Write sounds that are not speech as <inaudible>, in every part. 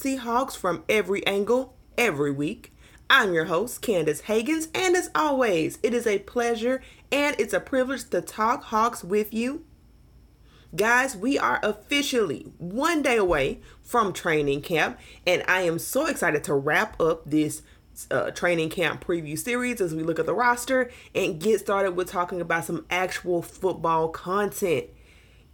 Seahawks from every angle, every week. I'm your host, Candace Hagens, and as always, it is a pleasure and it's a privilege to talk Hawks with you. Guys, we are officially one day away from training camp, and I am so excited to wrap up this uh, training camp preview series as we look at the roster and get started with talking about some actual football content.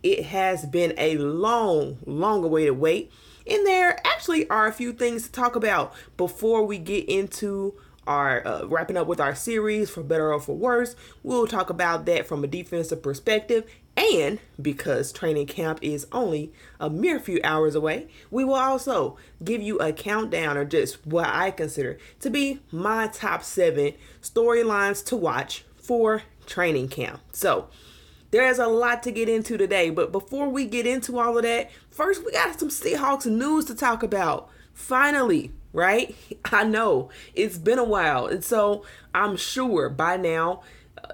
It has been a long, long awaited wait, and there actually are a few things to talk about before we get into our uh, wrapping up with our series for better or for worse. We'll talk about that from a defensive perspective and because training camp is only a mere few hours away, we will also give you a countdown or just what I consider to be my top seven storylines to watch for training camp. So, there's a lot to get into today, but before we get into all of that, first we got some Seahawks news to talk about. Finally, right? <laughs> I know it's been a while, and so I'm sure by now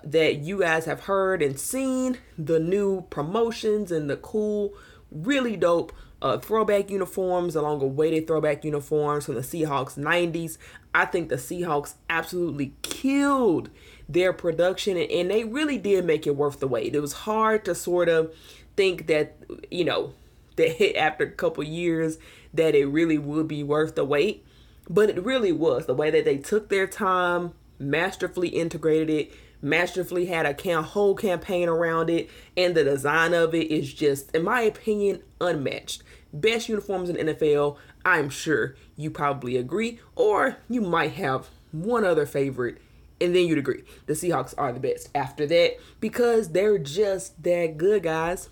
that you guys have heard and seen the new promotions and the cool, really dope uh, throwback uniforms along with weighted throwback uniforms from the Seahawks 90s. I think the Seahawks absolutely killed their production and they really did make it worth the wait. It was hard to sort of think that, you know, <laughs> that after a couple years that it really would be worth the wait. But it really was the way that they took their time, masterfully integrated it, masterfully had a cam- whole campaign around it, and the design of it is just, in my opinion, unmatched. Best uniforms in NFL. I'm sure you probably agree, or you might have one other favorite, and then you'd agree. The Seahawks are the best after that because they're just that good, guys.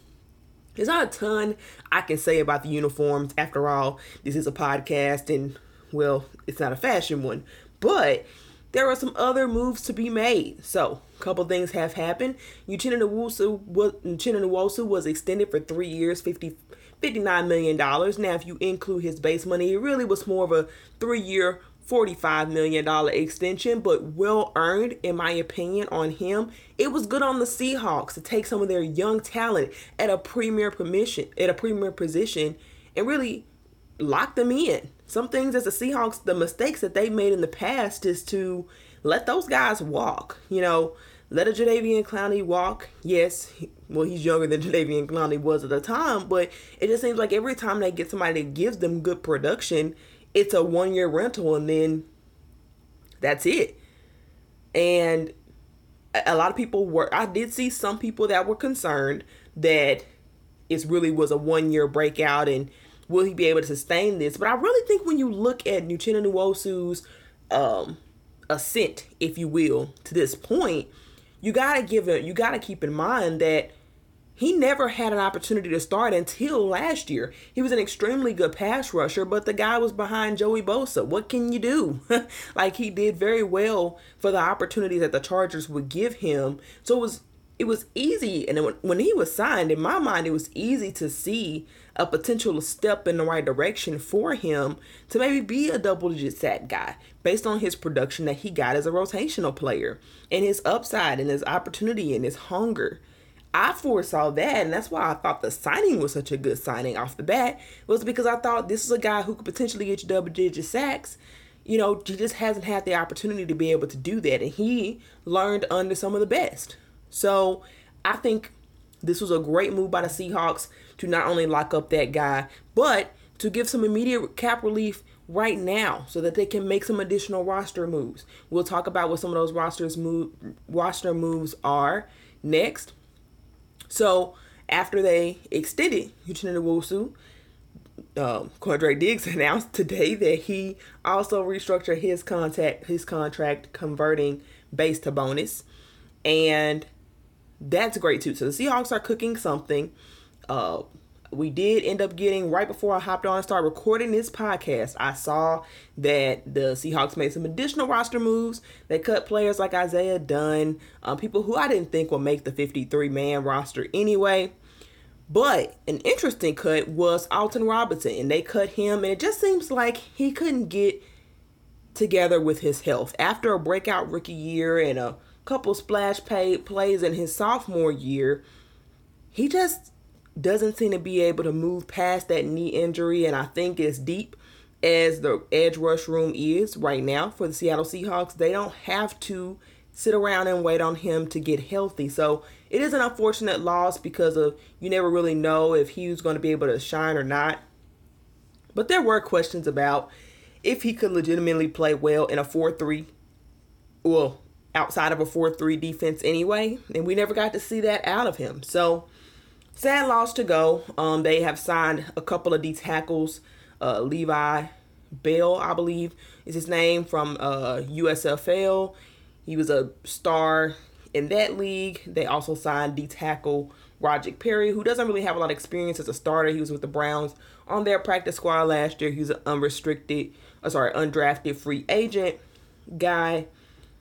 There's not a ton I can say about the uniforms. After all, this is a podcast, and well, it's not a fashion one, but there are some other moves to be made. So, a couple things have happened. Uchenna Nwosu was, Nwosu was extended for three years, 50, $59 million. Now, if you include his base money, it really was more of a three year, $45 million extension, but well earned, in my opinion, on him. It was good on the Seahawks to take some of their young talent at a premier permission, at a premier position, and really lock them in. Some things as the Seahawks, the mistakes that they made in the past is to let those guys walk. You know, let a Jadeveon Clowney walk. Yes, well, he's younger than Jadeveon Clowney was at the time, but it just seems like every time they get somebody that gives them good production, it's a one year rental and then that's it. And a lot of people were, I did see some people that were concerned that it really was a one year breakout and will he be able to sustain this? But I really think when you look at Uchenna Nwosu's um, ascent, if you will, to this point, you gotta give it. You gotta keep in mind that he never had an opportunity to start until last year. He was an extremely good pass rusher, but the guy was behind Joey Bosa. What can you do? <laughs> like he did very well for the opportunities that the Chargers would give him. So it was it was easy and when, he was signed in my mind it was easy to see a potential step in the right direction for him to maybe be a double digit sack guy based on his production that he got as a rotational player and his upside and his opportunity and his hunger I foresaw that, and that's why I thought the signing was such a good signing off the bat. Was because I thought this is a guy who could potentially get you double digit sacks. You know, he just hasn't had the opportunity to be able to do that, and he learned under some of the best. So I think this was a great move by the Seahawks to not only lock up that guy, but to give some immediate cap relief right now so that they can make some additional roster moves. We'll talk about what some of those rosters move roster moves are next. So after they extended Uchenna Nwosu, um, Diggs <laughs> announced today that he also restructured his contact his contract converting base to bonus. And that's great too. So the Seahawks are cooking something. Uh, we did end up getting right before I hopped on and started recording this podcast. I saw that the Seahawks made some additional roster moves. They cut players like Isaiah Dunn, um, people who I didn't think would make the 53 man roster anyway. But an interesting cut was Alton Robinson, and they cut him, and it just seems like he couldn't get together with his health after a breakout rookie year and a couple splash pay plays in his sophomore year, he just doesn't seem to be able to move past that knee injury, and I think it's deep as the edge rush room is right now for the Seattle Seahawks. They don't have to sit around and wait on him to get healthy. So it is an unfortunate loss because of you never really know if he was going to be able to shine or not. But there were questions about if he could legitimately play well in a 4 3, well, outside of a 4 3 defense anyway. And we never got to see that out of him. So sad loss to go. Um, they have signed a couple of these tackles. Uh, Levi Bell, I believe, is his name from uh, USFL. He was a star in that league. They also signed D tackle Roderick Perry, who doesn't really have a lot of experience as a starter. He was with the Browns on their practice squad last year. He was an unrestricted, uh, sorry, undrafted free agent guy.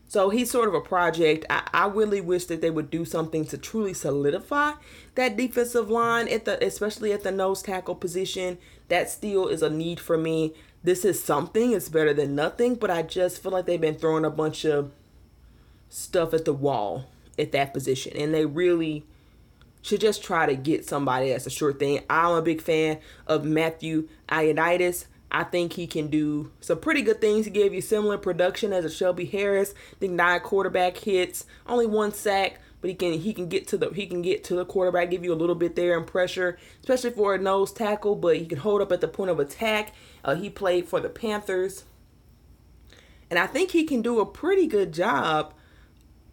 So he's sort of a project. I, I really wish that they would do something to truly solidify that defensive line at the especially at the nose tackle position. That still is a need for me. This is something, it's better than nothing, but I just feel like they've been throwing a bunch of stuff at the wall at that position. And they really should just try to get somebody that's a sure thing. I'm a big fan of Matthew Ioannidis. I think he can do some pretty good things. He gave you similar production as a Shelby Harris. I think nine quarterback hits, only one sack, but he can he can get to the he can get to the quarterback, give you a little bit there and pressure, especially for a nose tackle. But he can hold up at the point of attack. Uh, he played for the Panthers, and I think he can do a pretty good job.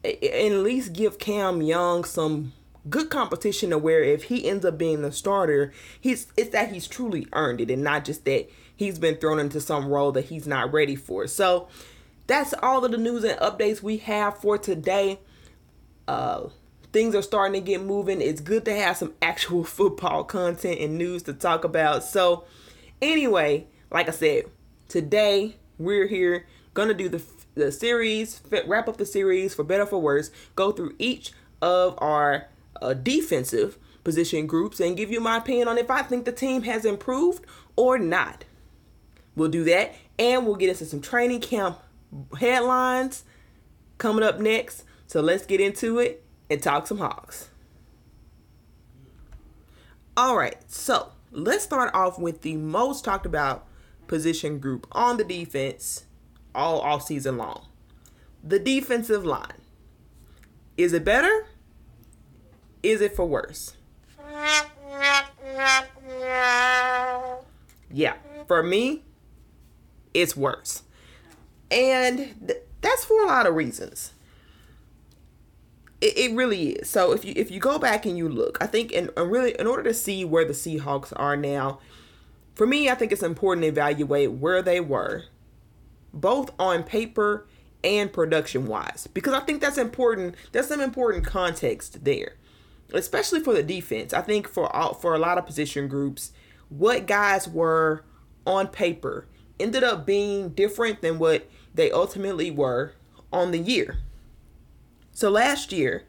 And at least give Cam Young some good competition to where if he ends up being the starter, he's it's that he's truly earned it and not just that he's been thrown into some role that he's not ready for. So that's all of the news and updates we have for today. Uh things are starting to get moving. It's good to have some <laughs> actual football content and news to talk about. So anyway, like I said, today we're here gonna do the the series, wrap up the series for better for worse, go through each of our uh, defensive position groups and give you my opinion on if I think the team has improved or not. We'll do that and we'll get into some training camp headlines coming up next. So let's get into it and talk some hogs. All right, so let's start off with the most talked about position group on the defense all off season long. The defensive line. Is it better? Is it for worse? Yeah, for me, it's worse. And th- that's for a lot of reasons. It, it, really is. So if you if you go back and you look, I think in really in order to see where the Seahawks are now, for me, I think it's important to evaluate where they were, both on paper and production wise, because I think that's important. There's some important context there especially for the defense. I think for all, for a lot of position groups, what guys were on paper ended up being different than what they ultimately were on the year. So last year,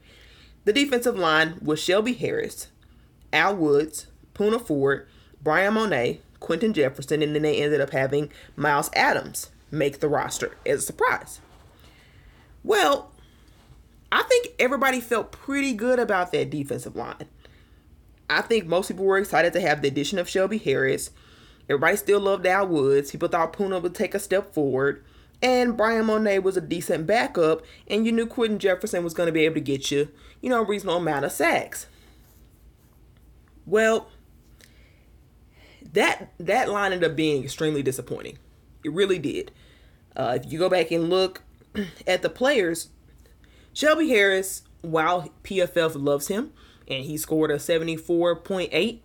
the defensive line was Shelby Harris, Al Woods, Poona Ford, Bryan Mone, Quinton Jefferson, and then they ended up having Myles Adams make the roster as a surprise. Well, I think everybody felt pretty good about that defensive line. I think most people were excited to have the addition of Shelby Harris. Everybody still loved Al Woods. People thought Poona would take a step forward. And Bryan Mone was a decent backup. And you knew Quinton Jefferson was going to be able to get you, you know, a reasonable amount of sacks. Well, that that line ended up being extremely disappointing. It really did. Uh, if you go back and look <clears throat> at the players, Shelby Harris, while PFF loves him and he scored a 74.8,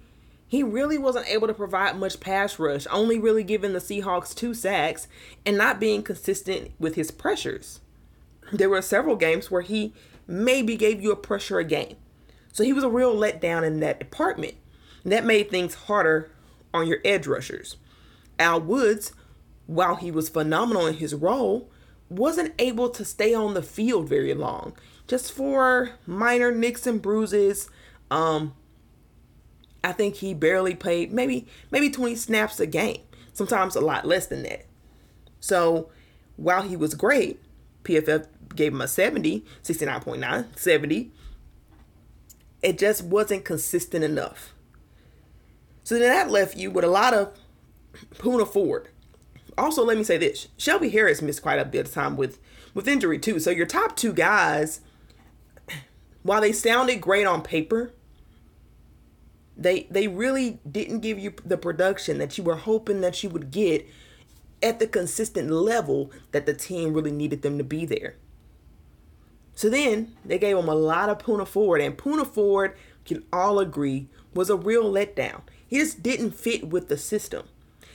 he really wasn't able to provide much pass rush, only really giving the Seahawks two sacks and not being consistent with his pressures. There were several games where he maybe gave you a pressure a game. So he was a real letdown in that department. And that made things harder on your edge rushers. Al Woods, while he was phenomenal in his role, wasn't able to stay on the field very long, just for minor nicks and bruises. Um, I think he barely played maybe maybe 20 snaps a game, sometimes a lot less than that. So while he was great, PFF gave him a 70, 69.9, 70. It just wasn't consistent enough. So then that left you with a lot of Poona Ford. Also, let me say this: Shelby Harris missed quite a bit of time with with injury too. So your top two guys, while they sounded great on paper, they they really didn't give you the production that you were hoping that you would get at the consistent level that the team really needed them to be there. So then they gave him a lot of Poona Ford, and Poona Ford can all agree was a real letdown. He just didn't fit with the system.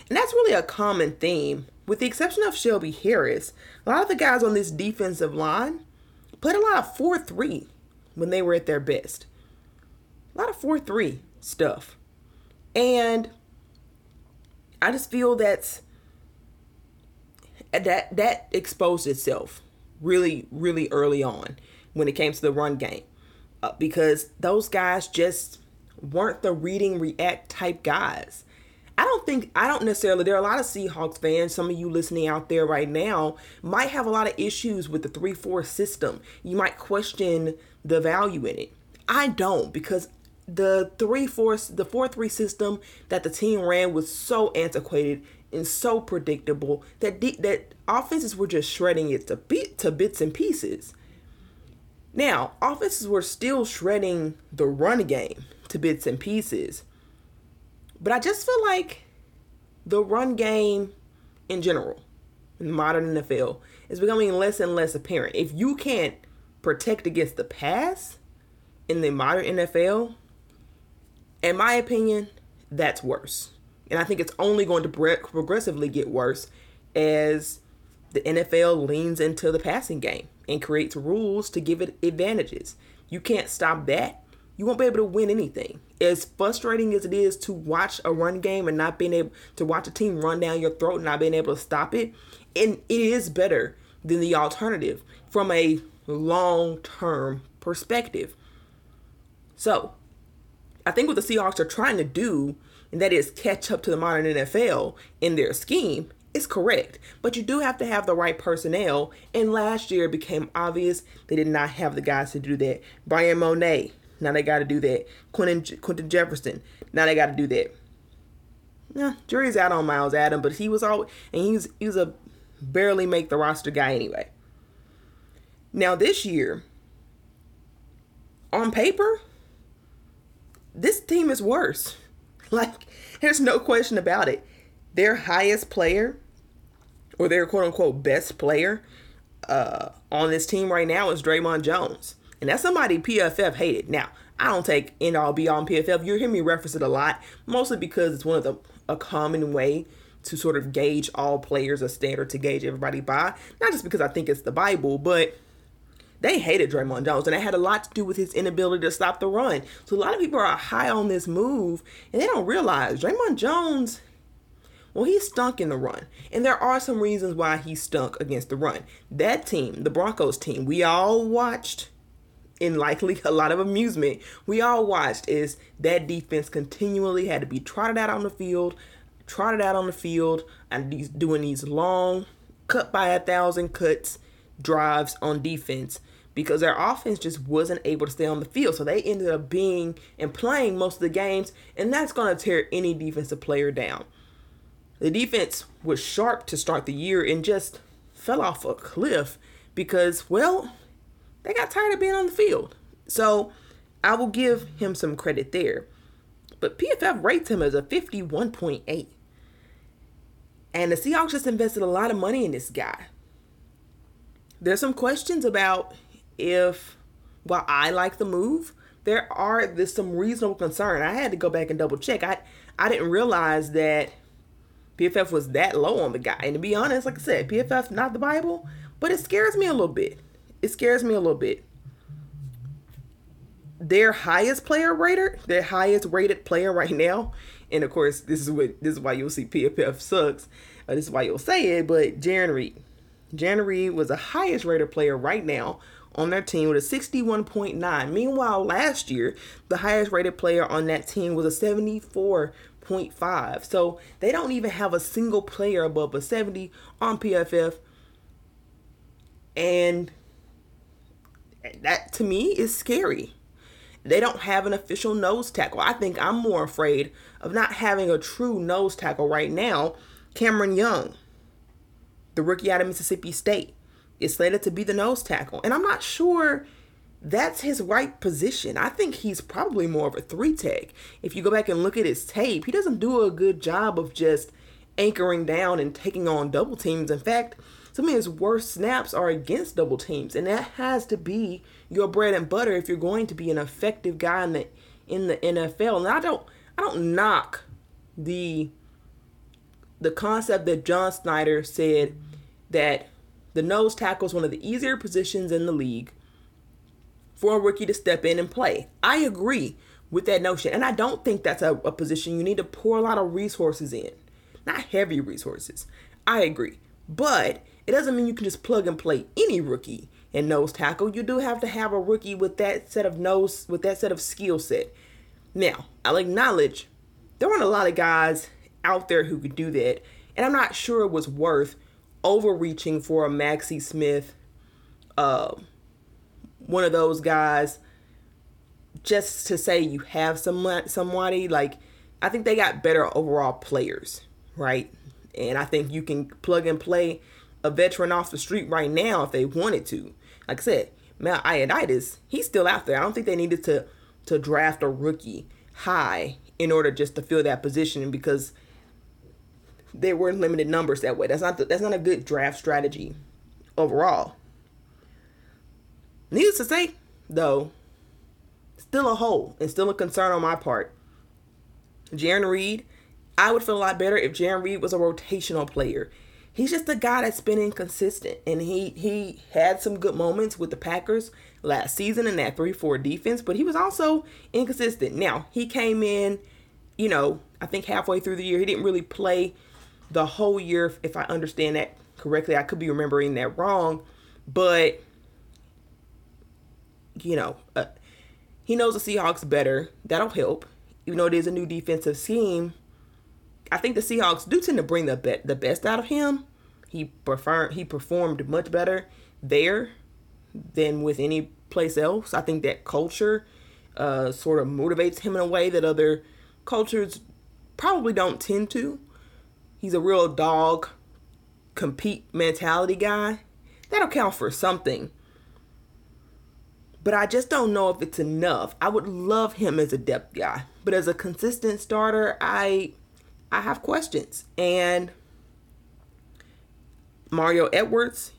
And that's really a common theme. With the exception of Shelby Harris, a lot of the guys on this defensive line played a lot of 4 3 when they were at their best. A lot of 4 3 stuff. And I just feel that's that that exposed itself really really early on when it came to the run game uh, because those guys just weren't the reading react type guys. I don't think I don't necessarily there are a lot of Seahawks fans, some of you listening out there right now might have a lot of issues with the 3-4 system. You might question the value in it. I don't because the 3-4 the 4-3 system that the team ran was so antiquated and so predictable that de- that offenses were just shredding it to bit to bits and pieces. Now, offenses were still shredding the run game to bits and pieces. But I just feel like the run game in general in the modern NFL is becoming less and less apparent. If you can't protect against the pass in the modern NFL, in my opinion, that's worse. And I think it's only going to progressively get worse as the NFL leans into the passing game and creates rules to give it advantages. You can't stop that. You won't be able to win anything. As frustrating as it is to watch a run game and not being able to watch a team run down your throat and not being able to stop it, and it is better than the alternative from a long term perspective. So, I think what the Seahawks are trying to do and that is catch up to the modern NFL in their scheme, is correct. But you do have to have the right personnel. And last year it became obvious they did not have the guys to do that. Bryan Mone, now they got to do that. Quinton, Quinton Jefferson, now they got to do that. Yeah, jury's out on Myles Adam, but he was all and he was he was a barely make the roster guy anyway. Now this year, on paper, this team is worse. <laughs> Like, there's no question about it. Their highest player, or their quote unquote best player uh, on this team right now is Dre'Mont Jones. And that's somebody PFF hated. Now, I don't take end all be on PFF. You hear me reference it a lot, mostly because it's one of the a common way to sort of gauge all players, a standard to gauge everybody by. Not just because I think it's the Bible, but they hated Dre'Mont Jones, and it had a lot to do with his inability to stop the run. So a lot of people are high on this move, and they don't realize Dre'Mont Jones. Well, he stunk in the run, and there are some reasons why he stunk against the run. That team, the Broncos team, we all watched in likely a lot of amusement. We all watched is that defense continually had to be trotted out on the field, trotted out on the field, and these doing these long cut by a thousand cuts drives on defense because their offense just wasn't able to stay on the field. So they ended up being and playing most of the games, and that's going to tear any defensive player down. The defense was sharp to start the year and just fell off a cliff because, well, they got tired of being on the field. So I will give him some credit there. But PFF rates him as a 51.8. And the Seahawks just invested a lot of money in this guy there's some questions about if while I like the move, there are there's some reasonable concern. I had to go back and double check. I I didn't realize that PFF was that low on the guy. And to be honest, like I said, PFF not the Bible, but it scares me a little bit. It scares me a little bit. Their highest player rater, their highest rated player right now, and of course this is what this is why you'll see PFF sucks. Uh, this is why you'll say it, but Jarran Reed. Jarran Reed was the highest rated player right now on their team with a 61.9. Meanwhile, last year, the highest rated player on that team was a 74.5. So they don't even have a single player above a 70 on PFF. And that to me is scary. they don't have an official nose tackle. I think I'm more afraid of not having a true nose tackle right now. Cameron Young, the rookie out of Mississippi State, is slated to be the nose tackle. And I'm not sure that's his right position. I think he's probably more of a three tech. If you go back and look at his tape, he doesn't do a good job of just anchoring down and taking on double teams. In fact, some of his worst snaps are against double teams, and that has to be your bread and butter if you're going to be an effective guy in the in the NFL. And I don't I don't knock the the concept that John Schneider said that the nose tackle is one of the easier positions in the league for a rookie to step in and play. I agree with that notion. And I don't think that's a, a position you need to pour a lot of resources in, not heavy resources. I agree. But it doesn't mean you can just plug and play any rookie in nose tackle. You do have to have a rookie with that set of nose, with that set of skill set. Now, I'll acknowledge there weren't a lot of guys out there who could do that. And I'm not sure it was worth overreaching for a Mazi Smith, uh, one of those guys, just to say you have some somebody like. I think they got better overall players, right? And I think you can plug and play a veteran off the street right now if they wanted to. Like I said, Matt Ioannidis, he's still out there. I don't think they needed to to draft a rookie high in order just to fill that position because they were limited numbers that way. That's not the, that's not a good draft strategy overall. Needless to say, though, still a hole and still a concern on my part. Jarran Reed, I would feel a lot better if Jarran Reed was a rotational player. He's just a guy that's been inconsistent, and he he had some good moments with the Packers last season in that three four defense, but he was also inconsistent. Now he came in, you know, I think halfway through the year, he didn't really play the whole year, if I understand that correctly. I could be remembering that wrong, but you know, uh, he knows the Seahawks better. That'll help, even though it is a new defensive scheme. I think the Seahawks do tend to bring the be- the best out of him. He prefer he performed much better there than with any place else. I think that culture uh, sort of motivates him in a way that other cultures probably don't tend to. He's a real dog, compete mentality guy. That'll count for something. But I just don't know if it's enough. I would love him as a depth guy, but as a consistent starter, I I have questions. And Mario Edwards,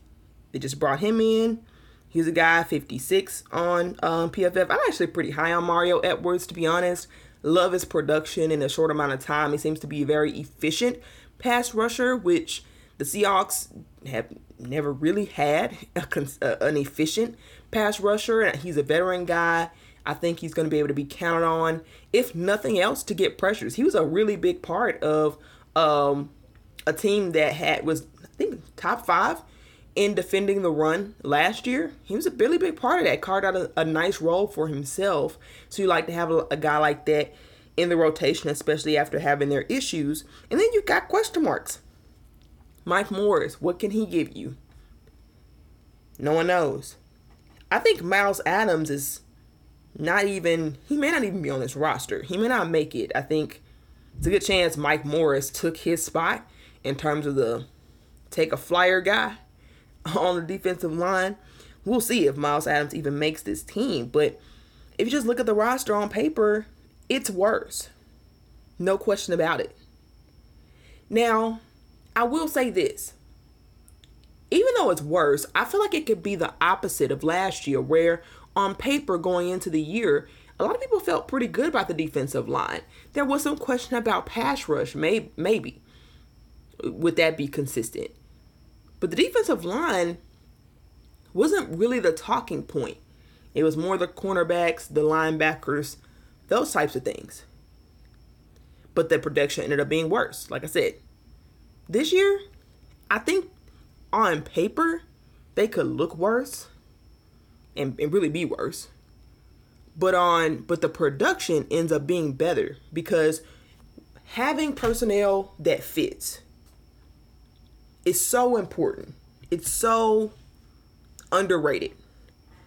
they just brought him in. He's a guy 56 on um, PFF. I'm actually pretty high on Mario Edwards, to be honest. Love his production in a short amount of time. He seems to be very efficient pass rusher, which the Seahawks have never really had a, an efficient pass rusher. He's a veteran guy. I think he's going to be able to be counted on, if nothing else, to get pressures. He was a really big part of um, a team that had was I think top five in defending the run last year. He was a really big part of that. Carved out a, a nice role for himself. So you like to have a, a guy like that in the rotation, especially after having their issues. And then you got question marks. Mike Morris, what can he give you? No one knows. I think Myles Adams is not even, he may not even be on this roster. He may not make it. I think it's a good chance Mike Morris took his spot in terms of the take a flyer guy <laughs> on the defensive line. We'll see if Myles Adams even makes this team. But if you just look at the roster on paper, it's worse. No question about it. Now, I will say this. Even though it's worse, I feel like it could be the opposite of last year, where on paper going into the year, a lot of people felt pretty good about the defensive line. There was some question about pass rush, maybe, maybe. Would that be consistent? But the defensive line wasn't really the talking point. It was more the cornerbacks, the linebackers, those types of things. But the production ended up being worse. Like I said, this year, I think on paper, they could look worse and, and really be worse. But on but the production ends up being better because having personnel that fits is so important. It's so underrated.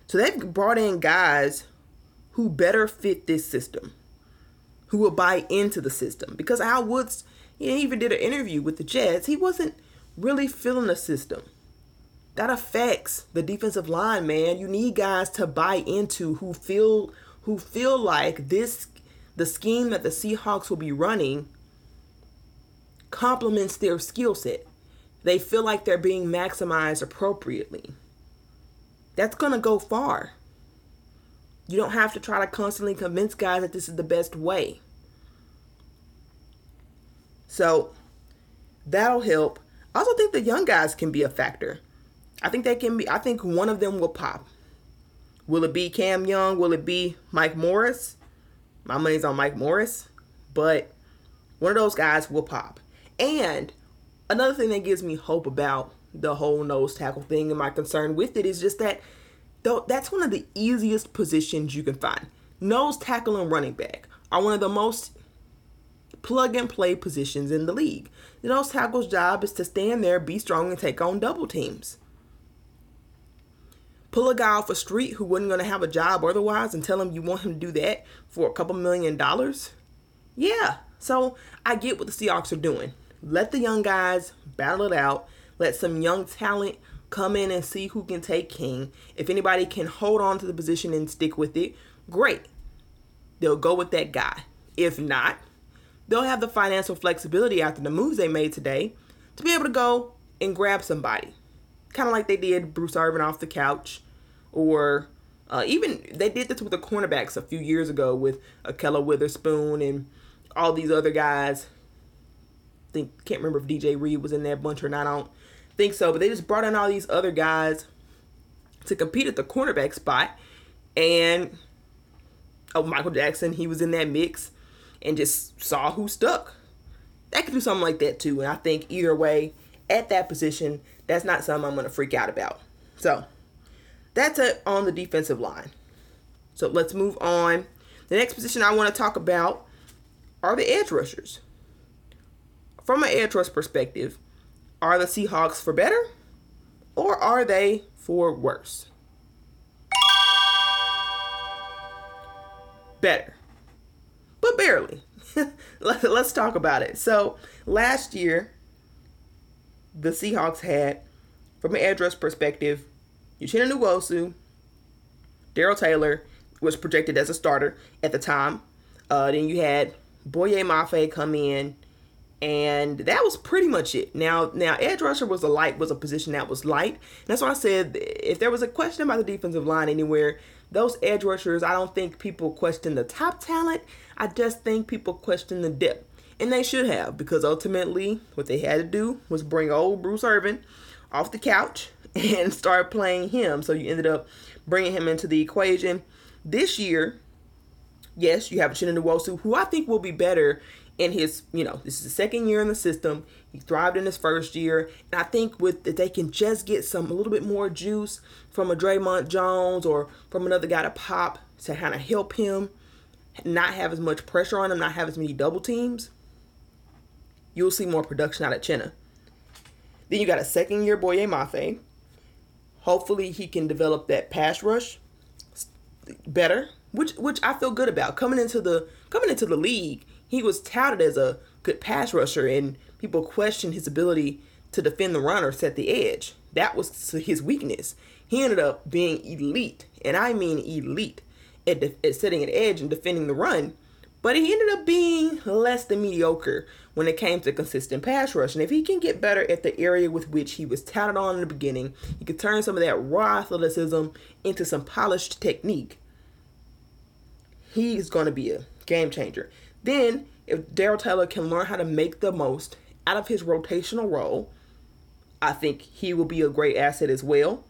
So they've brought in guys who better fit this system, who will buy into the system. Because Al Woods, he even did an interview with the Jets. He wasn't really feeling the system. That affects the defensive line, man. You need guys to buy into who feel who feel like this the scheme that the Seahawks will be running complements their skill set. They feel like they're being maximized appropriately. That's going to go far. You don't have to try to constantly convince guys that this is the best way. So that'll help. I also think the young guys can be a factor. I think they can be, I think one of them will pop. Will it be Cam Young? Will it be Mike Morris? My money's on Mike Morris, but one of those guys will pop. And another thing that gives me hope about the whole nose tackle thing and my concern with it is just that though that's one of the easiest positions you can find. Nose tackle and running back are one of the most plug and play positions in the league. The nose tackle's job is to stand there, be strong, and take on double teams. Pull a guy off a street who wasn't going to have a job otherwise and tell him you want him to do that for a couple million dollars? Yeah. So I get what the Seahawks are doing. Let the young guys battle it out. Let some young talent come in and see who can take King. If anybody can hold on to the position and stick with it, great. They'll go with that guy. If not, they'll have the financial flexibility after the moves they made today to be able to go and grab somebody. Kind of like they did Bruce Irvin off the couch, or uh, even they did this with the cornerbacks a few years ago with Ahkello Witherspoon and all these other guys. I think can't remember if DJ Reed was in that bunch or not. I don't think so, but they just brought in all these other guys to compete at the cornerback spot, and oh, Michael Jackson, he was in that mix, and just saw who stuck. That could do something like that too, and I think either way, at that position, that's not something I'm gonna freak out about. So that's it on the defensive line. So let's move on. The next position I want to talk about are the edge rushers. From an edge rush perspective, are the Seahawks for better or are they for worse? Better, but barely. <laughs> Let's talk about it. So, last year, the Seahawks had, from an address perspective, Uchenna Nwosu, Darrell Taylor was projected as a starter at the time. Uh, then you had Boye Mafe come in and that was pretty much it. Now, now edge rusher was a light was a position that was light. And that's why I said if there was a question about the defensive line anywhere, those edge rushers, I don't think people question the top talent. I just think people question the depth, and they should have because ultimately what they had to do was bring old Bruce Irvin off the couch <laughs> and start playing him. So you ended up bringing him into the equation this year. Yes, you have Uchenna Nwosu, who I think will be better in his, you know, this is the second year in the system. He thrived in his first year. And I think with that they can just get some a little bit more juice from a Dre'Mont Jones or from another guy to pop to kind of help him not have as much pressure on him, not have as many double teams. You'll see more production out of Chenna. Then you got a second year Boye Mafe. Hopefully he can develop that pass rush better, which which I feel good about. Coming into the coming into the league, he was touted as a good pass rusher, and people questioned his ability to defend the run or set the edge. That was his weakness. He ended up being elite, and I mean elite, at, de- at setting an edge and defending the run. But he ended up being less than mediocre when it came to consistent pass rush. And if he can get better at the area with which he was touted on in the beginning, he could turn some of that raw athleticism into some polished technique. He's going to be a game changer. Then, if Darrell Taylor can learn how to make the most out of his rotational role, I think he will be a great asset as well.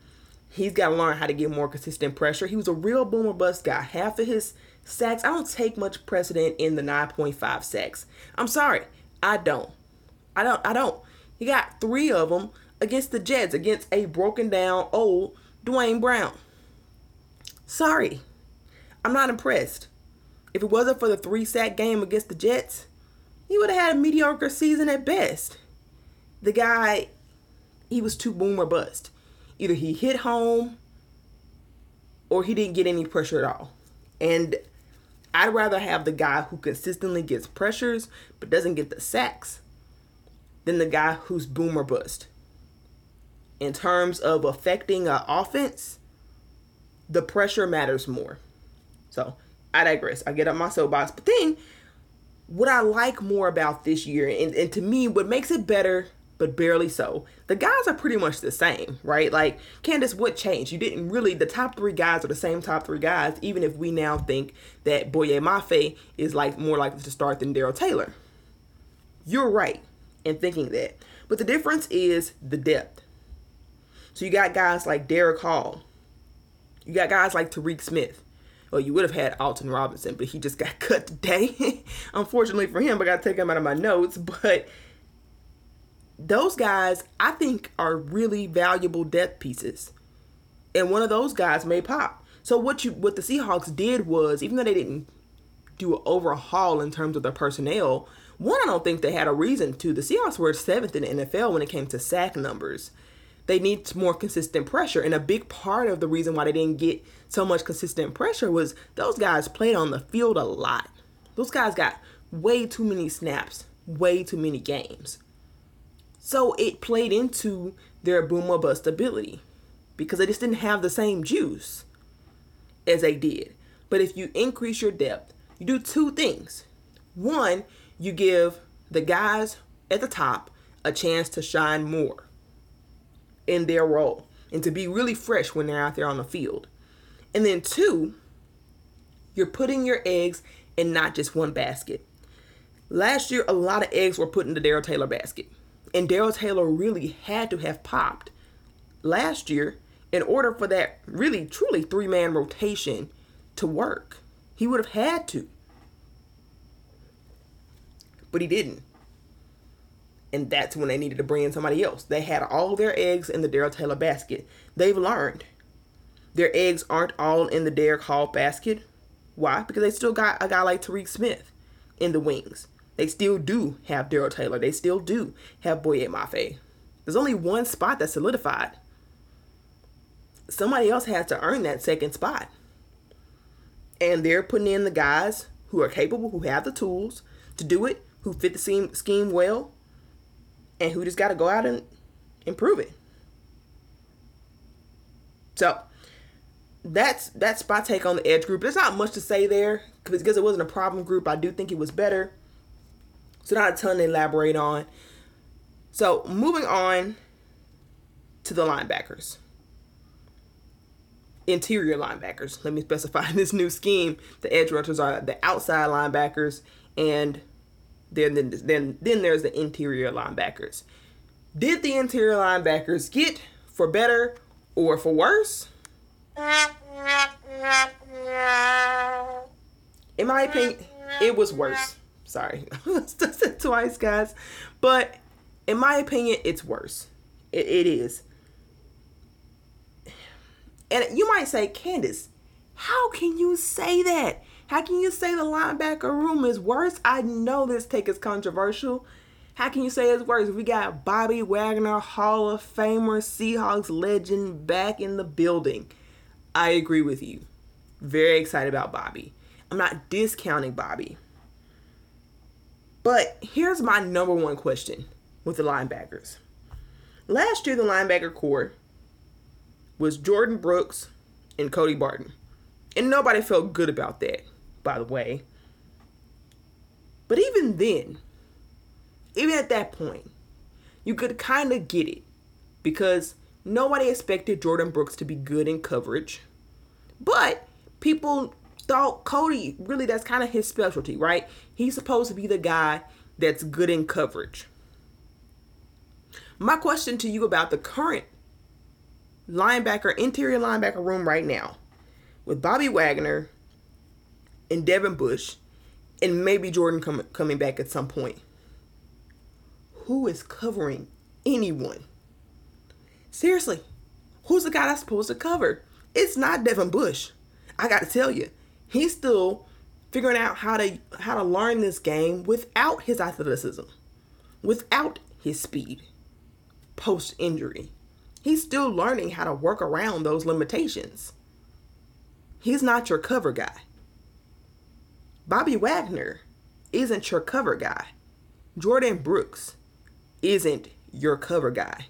He's got to learn how to get more consistent pressure. He was a real boomer bust guy. Half of his sacks, I don't take much precedent in the 9.5 sacks. I'm sorry, I don't. I don't. I don't. He got three of them against the Jets, against a broken down old Duane Brown. Sorry, I'm not impressed. If it wasn't for the three sack game against the Jets, he would have had a mediocre season at best. The guy, he was too boom or bust. Either he hit home or he didn't get any pressure at all. And I'd rather have the guy who consistently gets pressures but doesn't get the sacks than the guy who's boomer bust. In terms of affecting an offense, the pressure matters more. So I digress. I get up my soapbox. But then what I like more about this year, and, and to me, what makes it better, but barely so, the guys are pretty much the same, right? Like, Candace, what changed? You didn't really, the top three guys are the same top three guys, even if we now think that Boye Mafe is like more likely to start than Darrell Taylor. You're right in thinking that. But the difference is the depth. So you got guys like Derick Hall. You got guys like Tyreke Smith well, you would have had Alton Robinson, but he just got <laughs> cut today. Unfortunately for him, I got to take him out of my notes. But those guys, I think, are really valuable depth pieces. And one of those guys may pop. So what you what the Seahawks did was, even though they didn't do an overhaul in terms of their personnel, one, I don't think they had a reason to. The Seahawks were seventh in the NFL when it came to sack numbers they need more consistent pressure. And a big part of the reason why they didn't get so much consistent pressure was those guys played on the field a lot. Those guys got way too many snaps, way too many games. So it played into their boom or bust ability because they just didn't have the same juice as they did. But if you increase your depth, you do two things. One, you give the guys at the top a chance to shine more in their role and to be really fresh when they're out there on the field. And then, two, you're putting your eggs in not just one basket. Last year, a lot of eggs were put in the Darrell Taylor basket. And Darrell Taylor really had to have popped last year in order for that really, truly three man rotation to work. He would have had to. But he didn't and that's when they needed to bring in somebody else. They had all their eggs in the Darrell Taylor basket. They've learned their eggs aren't all in the Derick Hall basket. Why? Because they still got a guy like Tyreke Smith in the wings. They still do have Darrell Taylor. They still do have Boye Mafe. There's only one spot that's solidified. Somebody else has to earn that second spot. And they're putting in the guys who are capable, who have the tools to do it, who fit the scheme well, and who just got to go out and improve it. So that's that's my take on the edge group. There's not much to say there because it wasn't a problem group. I do think it was better. So not a ton to elaborate on. So moving on to the linebackers. Interior linebackers. Let me specify <laughs> this new scheme. The edge rushers are the outside linebackers and then, then, then, then there's the interior linebackers. Did the interior linebackers get for better or for worse? In my opinion, it was worse. Sorry, <laughs> said twice, guys. But in my opinion, it's worse. it, it is. And you might say, Candace, how can you say that? How can you say the linebacker room is worse? I know this take is controversial. How can you say it's worse? We got Bobby Wagner, Hall of Famer, Seahawks legend back in the building. I agree with you. Very excited about Bobby. I'm not discounting Bobby. But here's my number one question with the linebackers. Last year, the linebacker corps was Jordyn Brooks and Cody Barton. And nobody felt good about that by the way. But even then, even at that point, you could kind of get it because nobody expected Jordyn Brooks to be good in coverage. But people thought Cody, really, that's kind of his specialty, right? He's supposed to be the guy that's good in coverage. My question to you about the current linebacker, interior linebacker room right now with Bobby Wagner, and Devin Bush, and maybe Jordan com- coming back at some point. Who is covering anyone? Seriously, who's the guy that's supposed to cover? It's not Devin Bush. I got to tell you, he's still figuring out how to how to learn this game without his athleticism, without his speed, post injury. He's still learning how to work around those limitations. He's not your cover guy. Bobby Wagner isn't your cover guy. Jordyn Brooks isn't your cover guy.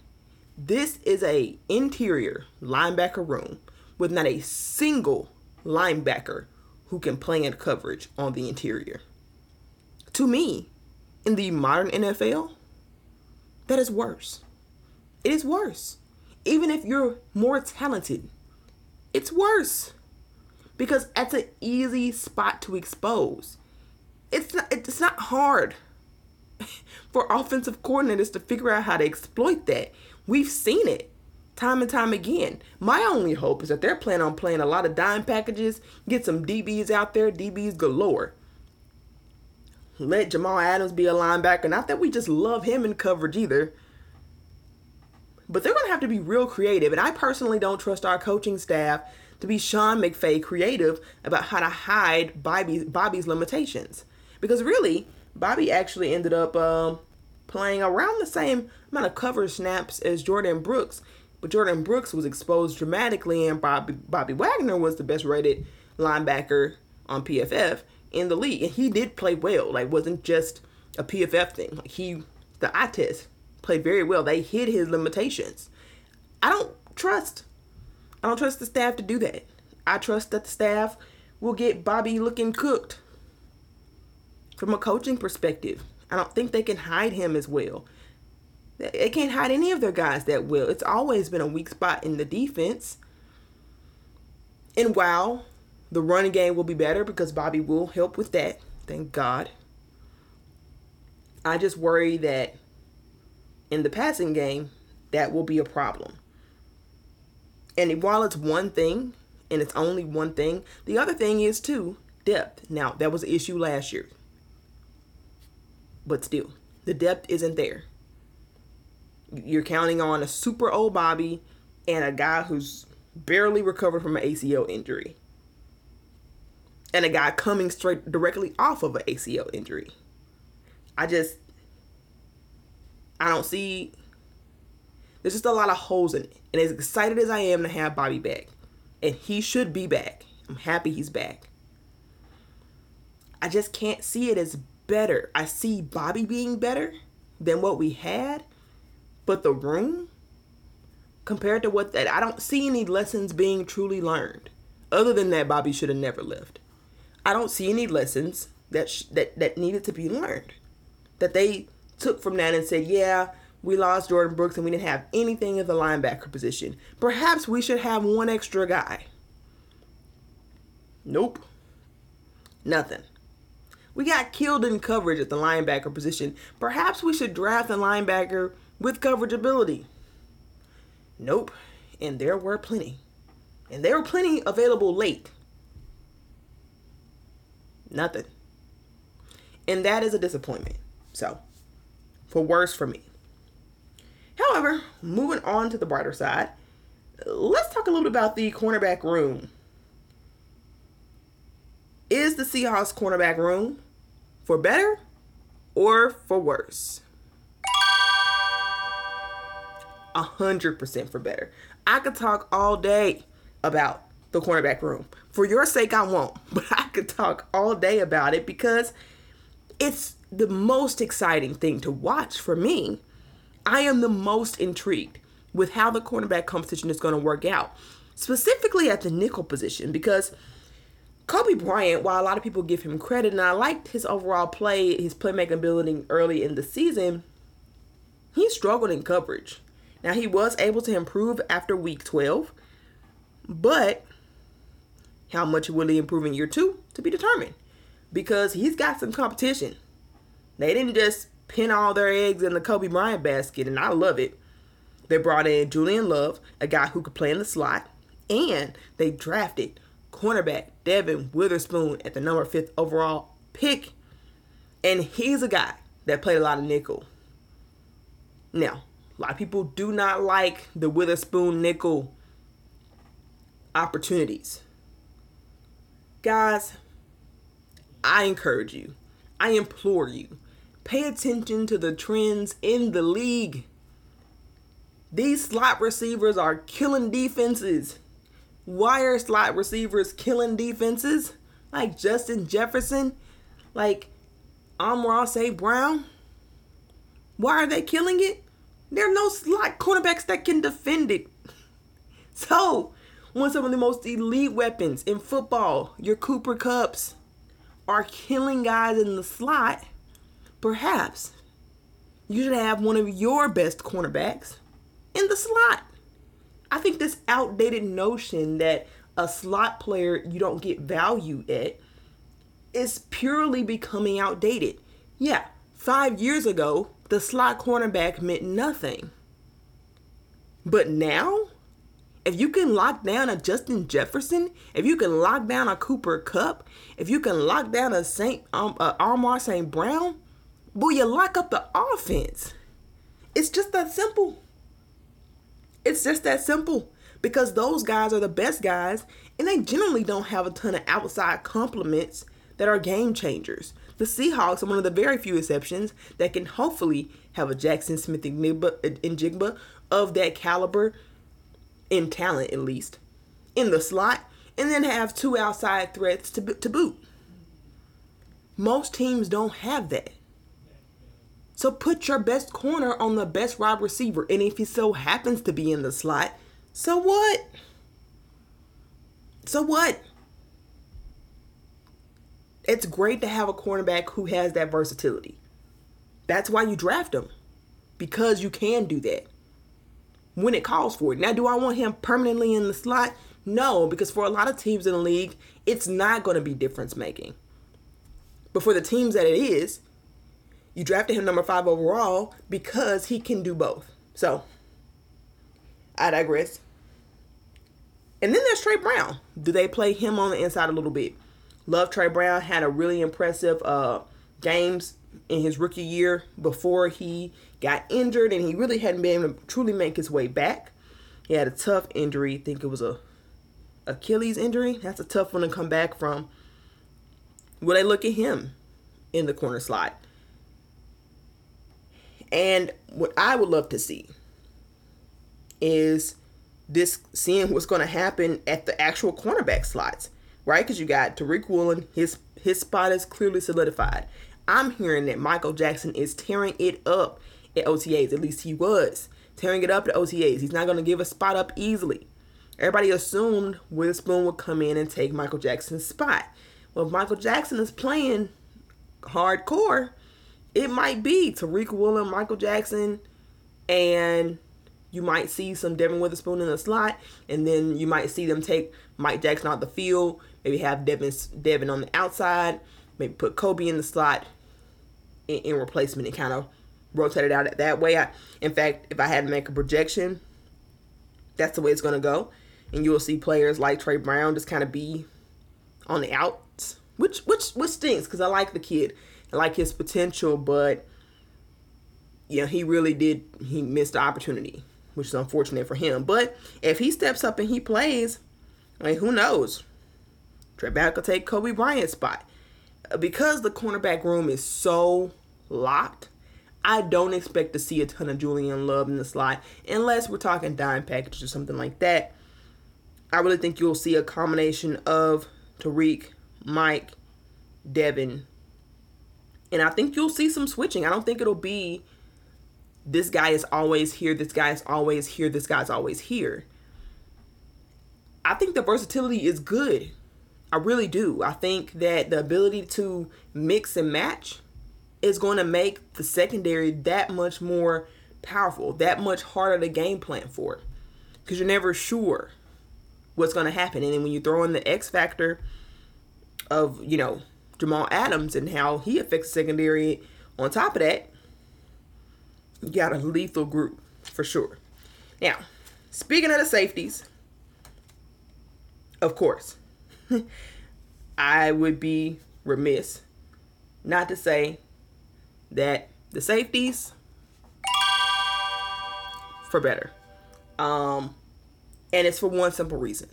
This is a interior linebacker room with not a single linebacker who can play in coverage on the interior. To me, in the modern NFL, that is worse. It is worse. Even if you're more talented, it's worse. Because that's an easy spot to expose. It's not, it's not hard <laughs> for offensive coordinators to figure out how to exploit that. We've seen it time and time again. My only hope is that they're planning on playing a lot of dime packages, get some DBs out there, DBs galore. Let Jamal Adams be a linebacker. Not that we just love him in coverage either. But they're going to have to be real creative. And I personally don't trust our coaching staff to be Sean McVay creative about how to hide Bobby's, Bobby's limitations. Because really, Bobby actually ended up um, playing around the same amount of cover snaps as Jordyn Brooks. But Jordyn Brooks was exposed dramatically, and Bobby, Bobby Wagner was the best rated linebacker on PFF in the league. And he did play well. Like, wasn't just a PFF thing. Like, he, the eye test, played very well. They hid his limitations. I don't trust. I don't trust the staff to do that. I trust that the staff will get Bobby looking cooked from a coaching perspective. I don't think they can hide him as well. They can't hide any of their guys that well. It's always been a weak spot in the defense. And while the running game will be better because Bobby will help with that, thank God. I just worry that in the passing game, that will be a problem. And while it's one thing, and it's only one thing, the other thing is too depth. Now, that was an issue last year but still, the depth isn't there. You're counting on a super old Bobby and a guy who's barely recovered from an ACL injury. And a guy coming straight directly off of an ACL injury. I just I don't see there's just a lot of holes in it. And as excited as I am to have Bobby back, and he should be back. I'm happy he's back. I just can't see it as better. I see Bobby being better than what we had, but the room compared to what that I don't see any lessons being truly learned. Other than that, Bobby should have never left. I don't see any lessons that sh- that that needed to be learned. That they took from that and said, "Yeah, we lost Jordyn Brooks and we didn't have anything in the linebacker position. Perhaps we should have one extra guy." Nope. Nothing. We got killed in coverage at the linebacker position. Perhaps we should draft a linebacker with coverage ability. Nope. And there were plenty. And there were plenty available late. Nothing. And that is a disappointment. So, for worse for me. However, moving on to the brighter side, let's talk a little bit about the cornerback room. Is the Seahawks cornerback room for better or for worse? A hundred percent for better. I could talk all day about the cornerback room. For your sake, I won't, <laughs> but I could talk all day about it because it's the most exciting thing to watch for me. I am the most intrigued with how the cornerback competition is going to work out, specifically at the nickel position, because Coby Bryant, while a lot of people give him credit, and I liked his overall play, his playmaking ability early in the season, he struggled in coverage. Now, he was able to improve after week 12, but how much will he improve in year two to be determined? Because he's got some competition. They didn't just pin all their eggs in the Coby Bryant basket, and I love it. They brought in Julian Love, a guy who could play in the slot, and they drafted cornerback Devon Witherspoon at the number fifth overall pick. And he's a guy that played a lot of nickel. Now, a lot of people do not like the Witherspoon nickel opportunities. Guys, I encourage you, I implore you, pay attention to the trends in the league. These slot receivers are killing defenses. Why are slot receivers killing defenses like Justin Jefferson like Amon-Ra St. Brown. Why are they killing it? There are no slot cornerbacks that can defend it. <laughs> So, when some of the most elite weapons in football, your Cooper Kupps, are killing guys in the slot, perhaps you should have one of your best cornerbacks in the slot. I think this outdated notion that a slot player you don't get value at is purely becoming outdated. Yeah, five years ago, the slot cornerback meant nothing. But now, if you can lock down a Justin Jefferson, if you can lock down a Cooper Kupp, if you can lock down a Saint um, uh, Amon-Ra St. Brown, boy, you lock up the offense. It's just that simple. It's just that simple because those guys are the best guys and they generally don't have a ton of outside complements that are game changers. The Seahawks are one of the very few exceptions that can hopefully have a Jackson Smith-Njigba of that caliber in talent at least in the slot and then have two outside threats to, to boot. Most teams don't have that. So put your best corner on the best wide receiver. And if he so happens to be in the slot, so what? So what? It's great to have a cornerback who has that versatility. That's why you draft him. Because you can do that. When it calls for it. Now, do I want him permanently in the slot? No, because for a lot of teams in the league, it's not going to be difference making. But for the teams that it is, you drafted him number five overall because he can do both. So, I digress. And then there's Tre Brown. Do they play him on the inside a little bit? Love Tre Brown had a really impressive uh, games in his rookie year before he got injured, and he really hadn't been able to truly make his way back. He had a tough injury. I think it was a Achilles injury. That's a tough one to come back from. Will they look at him in the corner slot? And what I would love to see is this seeing what's going to happen at the actual cornerback slots, right? Because you got Tariq Woolen, his his spot is clearly solidified. I'm hearing that Michael Jackson is tearing it up at OTAs. At least he was tearing it up at OTAs. He's not going to give a spot up easily. Everybody assumed Witherspoon would come in and take Michael Jackson's spot. Well, Michael Jackson is playing hardcore, it might be Tariq Woolen, Michael Jackson, and you might see some Devon Witherspoon in the slot, and then you might see them take Mike Jackson out the field, maybe have Devon Devon on the outside, maybe put Coby in the slot in, in replacement and kind of rotate it out that way. I, in fact, if I had to make a projection, that's the way it's going to go. And you will see players like Tre Brown just kind of be on the outs, which which which stinks because I like the kid. I like his potential, but yeah, he really did. He missed the opportunity, which is unfortunate for him. But if he steps up and he plays, like who knows? Tre Brown could take Coby Bryant's spot because the cornerback room is so locked. I don't expect to see a ton of Julian Love in the slot unless we're talking dime packages or something like that. I really think you'll see a combination of Tariq, Mike, Devon, and I think you'll see some switching. I don't think it'll be this guy is always here, this guy is always here, this guy's always here. I think the versatility is good. I really do. I think that the ability to mix and match is going to make the secondary that much more powerful, that much harder to game plan for. Because you're never sure what's going to happen. And then when you throw in the X factor of, you know, Jamal Adams and how he affects secondary. On top of that, you got a lethal group for sure. Now, speaking of the safeties, of course, <laughs> I would be remiss not to say that the safeties for better. Um, and it's for one simple reason.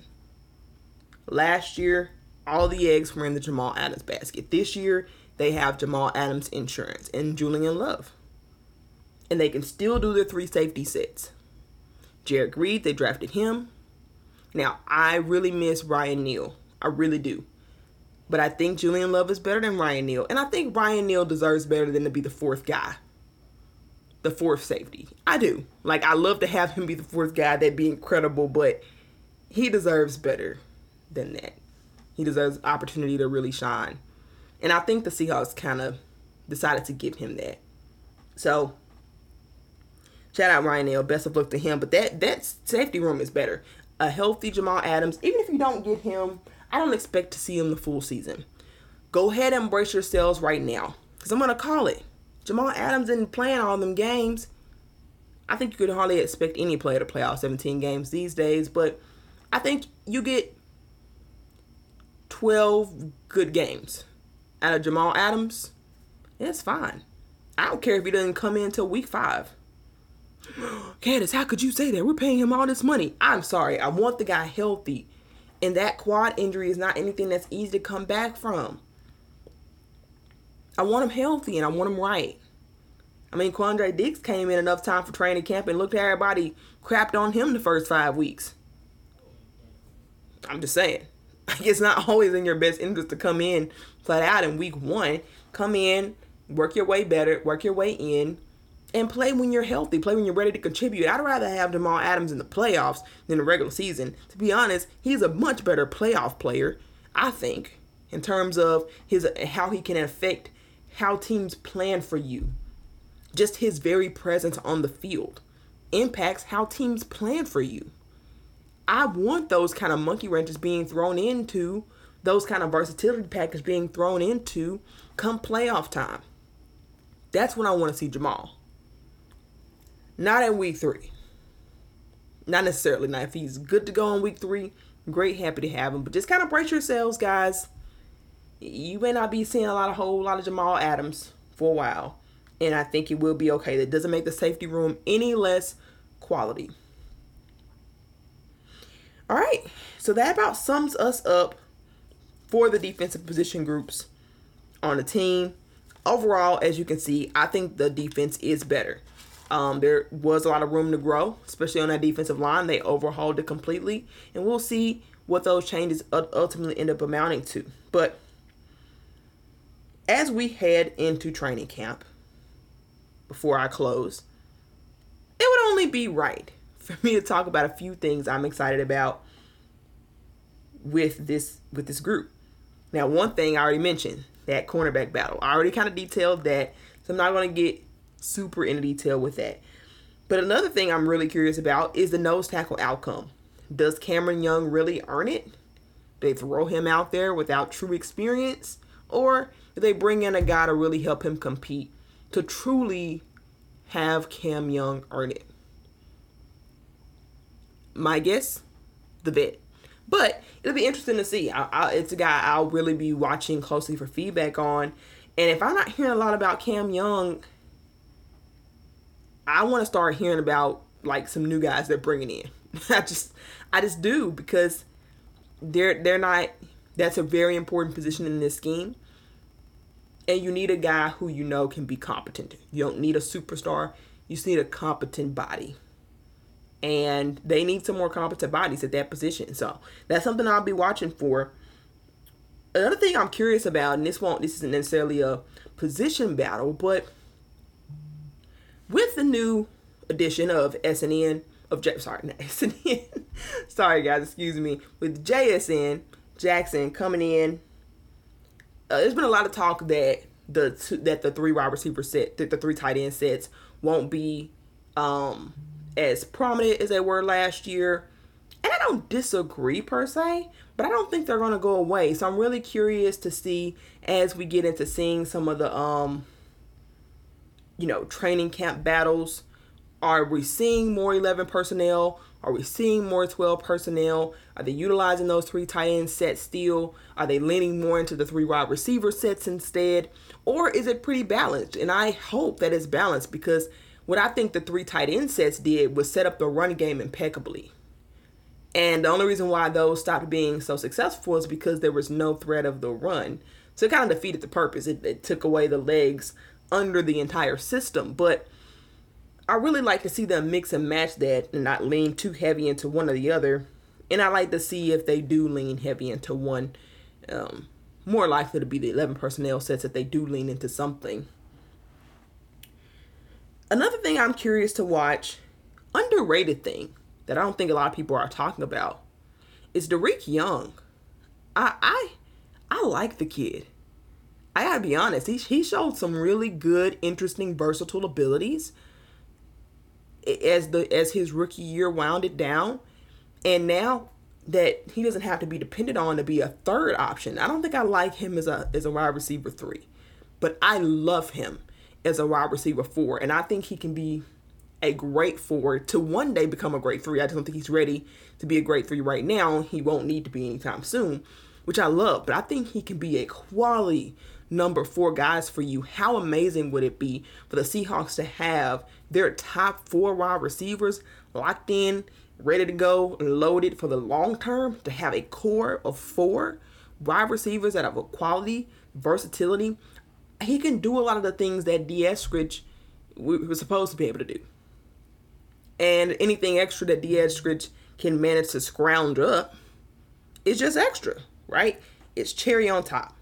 Last year, all the eggs were in the Jamal Adams basket. This year, they have Jamal Adams insurance and Julian Love. And they can still do their three safety sets. Jerrick Reed, they drafted him. Now, I really miss Ryan Neal. I really do. But I think Julian Love is better than Ryan Neal. And I think Ryan Neal deserves better than to be the fourth guy. The fourth safety. I do. Like I love to have him be the fourth guy, that'd be incredible, but he deserves better than that. He deserves opportunity to really shine. And I think the Seahawks kind of decided to give him that. So shout out Ryan Neal. Best of luck to him. But that that safety room is better. A healthy Jamal Adams, even if you don't get him I don't expect to see him the full season. Go ahead and brace yourselves right now. Because I'm going to call it. Jamal Adams didn't play in all them games. I think you could hardly expect any player to play all 17 games these days, but I think you get 12 good games out of Jamal Adams. It's fine. I don't care if he doesn't come in until week five. <gasps> Candace, how could you say that? We're paying him all this money. I'm sorry. I want the guy healthy. And that quad injury is not anything that's easy to come back from. I want him healthy and I want him right. I mean, Quandre Diggs came in enough time for training camp and looked at everybody crapped on him the first five weeks. I'm just saying. It's not always in your best interest to come in flat out in week one. Come in, work your way better, work your way in, and play when you're healthy, play when you're ready to contribute. I'd rather have Jamal Adams in the playoffs than the regular season. To be honest, he's a much better playoff player, I think, in terms of his how he can affect how teams plan for you. Just his very presence on the field impacts how teams plan for you. I want those kind of monkey wrenches being thrown into, those kind of versatility package being thrown into come playoff time. That's when I want to see Jamal. Not in week three. Not necessarily. Now, if he's good to go in week three, great, happy to have him. But just kind of brace yourselves, guys. You may not be seeing a lot of whole lot of Jamal Adams for a while. And I think it will be okay. That doesn't make the safety room any less quality. All right. So that about sums us up for the defensive position groups on the team. Overall, as you can see, I think the defense is better. Um, there was a lot of room to grow, especially on that defensive line. They overhauled it completely, and we'll see what those changes ultimately end up amounting to. But as we head into training camp, before I close, it would only be right for me to talk about a few things I'm excited about with this with this group. Now, one thing I already mentioned that cornerback battle. I already kind of detailed that, so I'm not going to get super into detail with that. But another thing I'm really curious about is the nose tackle outcome. Does Cameron Young really earn it? Do they throw him out there without true experience? Or do they bring in a guy to really help him compete to truly have Cam Young earn it? My guess, the vet. But it'll be interesting to see. I, I, it's a guy I'll really be watching closely for feedback on. And if I'm not hearing a lot about Cam Young I want to start hearing about like some new guys they're bringing in. <laughs> I just I just do because they're they're not that's a very important position in this scheme. And you need a guy who you know can be competent. You don't need a superstar. You just need a competent body. And they need some more competent bodies at that position. So that's something I'll be watching for. Another thing I'm curious about, and this won't this isn't necessarily a position battle, but with the new edition of SNN of J, sorry, <laughs> not SNN. sorry guys, excuse me. With JSN Jackson coming in, uh, there's been a lot of talk that the two, that the three wide receiver set, that the three tight end sets won't be um as prominent as they were last year. And I don't disagree per se, but I don't think they're going to go away. So I'm really curious to see as we get into seeing some of the um you know, training camp battles? Are we seeing more 11 personnel? Are we seeing more 12 personnel? Are they utilizing those three tight end sets still? Are they leaning more into the three wide receiver sets instead? Or is it pretty balanced? And I hope that it's balanced because what I think the three tight end sets did was set up the run game impeccably. And the only reason why those stopped being so successful is because there was no threat of the run. So it kind of defeated the purpose. It, it took away the legs under the entire system. But I really like to see them mix and match that and not lean too heavy into one or the other. And I like to see if they do lean heavy into one um, more likely to be the 11 personnel sets that they do lean into something. Another thing I'm curious to watch, underrated thing that I don't think a lot of people are talking about, is Dareke Young. I I I like the kid. I gotta be honest, he he showed some really good, interesting, versatile abilities as the as his rookie year wound it down, and now that he doesn't have to be depended on to be a third option. I don't think I like him as a as a wide receiver three, but I love him as a wide receiver four, and I think he can be a great four to one day become a great three. I just don't think he's ready to be a great three right now. He won't need to be anytime soon, which I love, but I think he can be a quality number four guys for you. How amazing would it be for the Seahawks to have their top four wide receivers locked in ready to go, loaded for the long term, to have a core of four wide receivers that have a quality, versatility. He can do a lot of the things that Dee Eskridge was supposed to be able to do. And anything extra that Dee Eskridge can manage to scrounge up is just extra, right? It's cherry on top.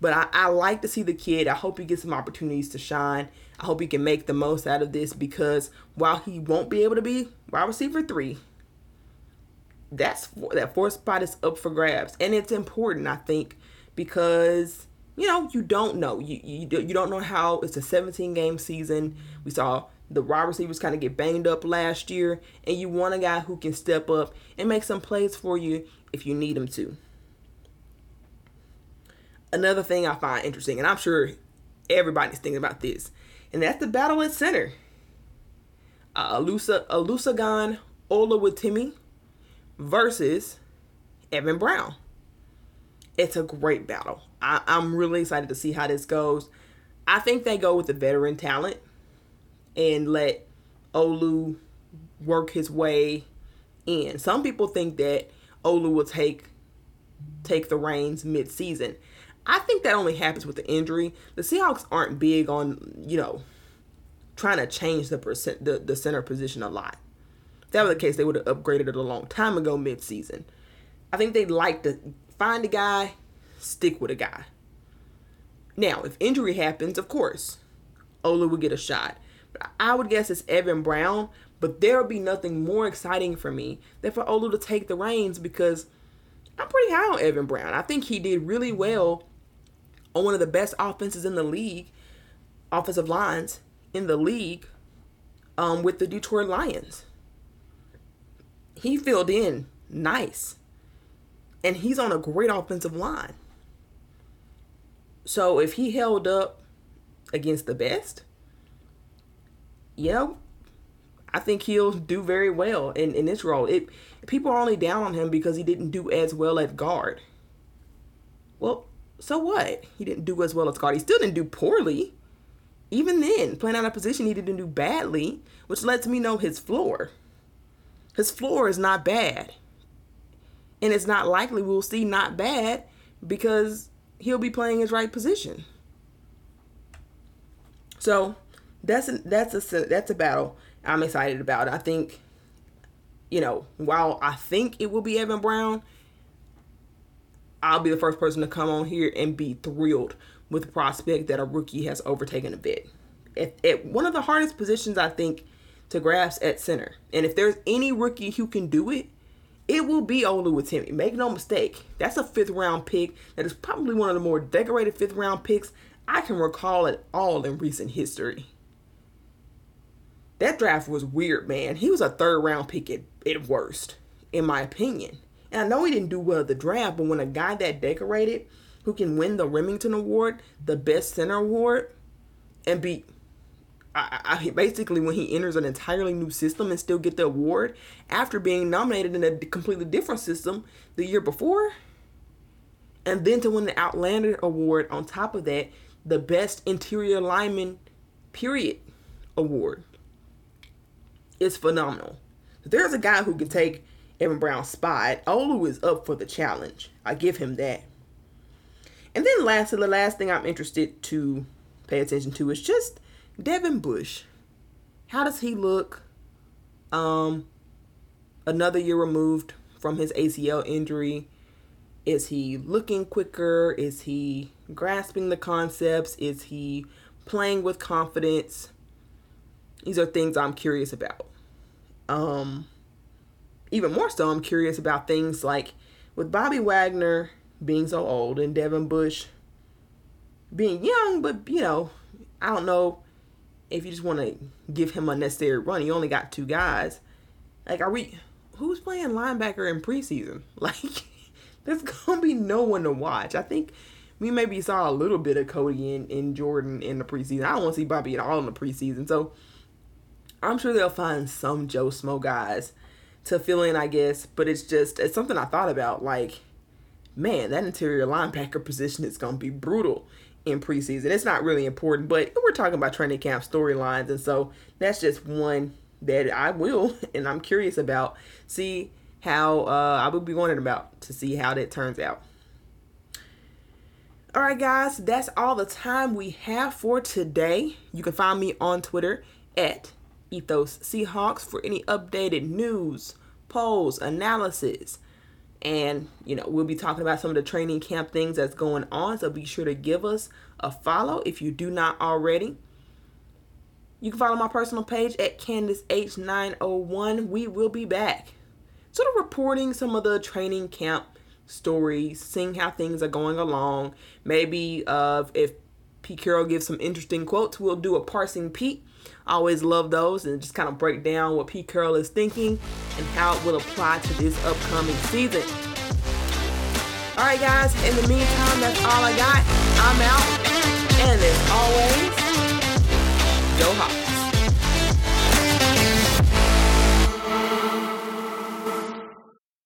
But I, I like to see the kid. I hope he gets some opportunities to shine. I hope he can make the most out of this because while he won't be able to be wide receiver three, that's that fourth spot is up for grabs, and it's important, I think, because you know you don't know you you, you don't know how it's a 17 game season. We saw the wide receivers kind of get banged up last year, and you want a guy who can step up and make some plays for you if you need him to. Another thing I find interesting, and I'm sure everybody's thinking about this, and that's the battle at center. Uh, Alusa with Timmy versus Evan Brown. It's a great battle. I, I'm really excited to see how this goes. I think they go with the veteran talent and let Olu work his way in. Some people think that Olu will take take the reins mid-season. I think that only happens with the injury. The Seahawks aren't big on, you know, trying to change the percent the, the center position a lot. If that was the case, they would have upgraded it a long time ago mid-season. I think they'd like to find a guy, stick with a guy. Now, if injury happens, of course, Olu would get a shot. But I would guess it's Evan Brown, but there would be nothing more exciting for me than for Olu to take the reins because I'm pretty high on Evan Brown. I think he did really well on one of the best offenses in the league, offensive lines in the league, um, with the Detroit Lions. He filled in nice. And he's on a great offensive line. So if he held up against the best, know, I think he'll do very well in, in this role. It people are only down on him because he didn't do as well at guard. Well, so what? He didn't do as well as guard. He still didn't do poorly. Even then, playing out of position, he didn't do badly, which lets me know his floor. His floor is not bad. And it's not likely we'll see not bad because he'll be playing his right position. So that's a, that's a that's a battle I'm excited about. I think, you know, while I think it will be Evan Brown, I'll be the first person to come on here and be thrilled with the prospect that a rookie has overtaken a bit. At, at one of the hardest positions, I think, to grasp at center. And if there's any rookie who can do it, it will be Oluwatimi. Make no mistake. That's a fifth round pick that is probably one of the more decorated fifth round picks I can recall at all in recent history. That draft was weird, man. He was a third round pick at, at worst, in my opinion. And I know he didn't do well at the draft, but when a guy that decorated, who can win the Remington Award, the Best Center Award, and be I, I, basically when he enters an entirely new system and still get the award after being nominated in a completely different system the year before, and then to win the Outlander Award on top of that, the Best Interior Lineman Period Award is phenomenal. There's a guy who can take Evan Brown's spot. Olu is up for the challenge. I give him that. And then lastly, the last thing I'm interested to pay attention to is just Devin Bush. How does he look? Um, another year removed from his ACL injury. Is he looking quicker? Is he grasping the concepts? Is he playing with confidence? These are things I'm curious about. Um, even more so, I'm curious about things like with Bobby Wagner being so old and Devin Bush being young, but you know, I don't know if you just want to give him unnecessary run. You only got two guys. Like, are we? Who's playing linebacker in preseason? <laughs> Like, there's gonna be no one to watch. I think we maybe saw a little bit of Cody and, and Jordyn in the preseason. I don't want to see Bobby at all in the preseason. So I'm sure they'll find some Joe Smo guys to fill in, I guess. But it's just it's something I thought about. Like, man, that interior linebacker <laughs> position is gonna be brutal in preseason. It's not really important, but we're talking about training camp storylines, and so that's just one that I will <laughs> and I'm curious about. See how uh, I will be wondering about to see how that turns out. All right, guys, that's all the time we have for today. You can find me on Twitter at Ethos Seahawks for any updated news, polls, analysis. And, you know, we'll be talking about some of the training camp things that's going on. So be sure to give us a follow if you do not already. You can follow my personal page at Candace H901. We will be back. Sort of reporting some of the training camp stories, seeing how things are going along. Maybe uh, if Pete Carroll gives some interesting quotes, we'll do a parsing Pete. I always love those and just kind of break down what Pete Carroll is thinking and how it will apply to this upcoming season. All right, guys, in the meantime, that's all I got. I'm out. And as always, go Hawks.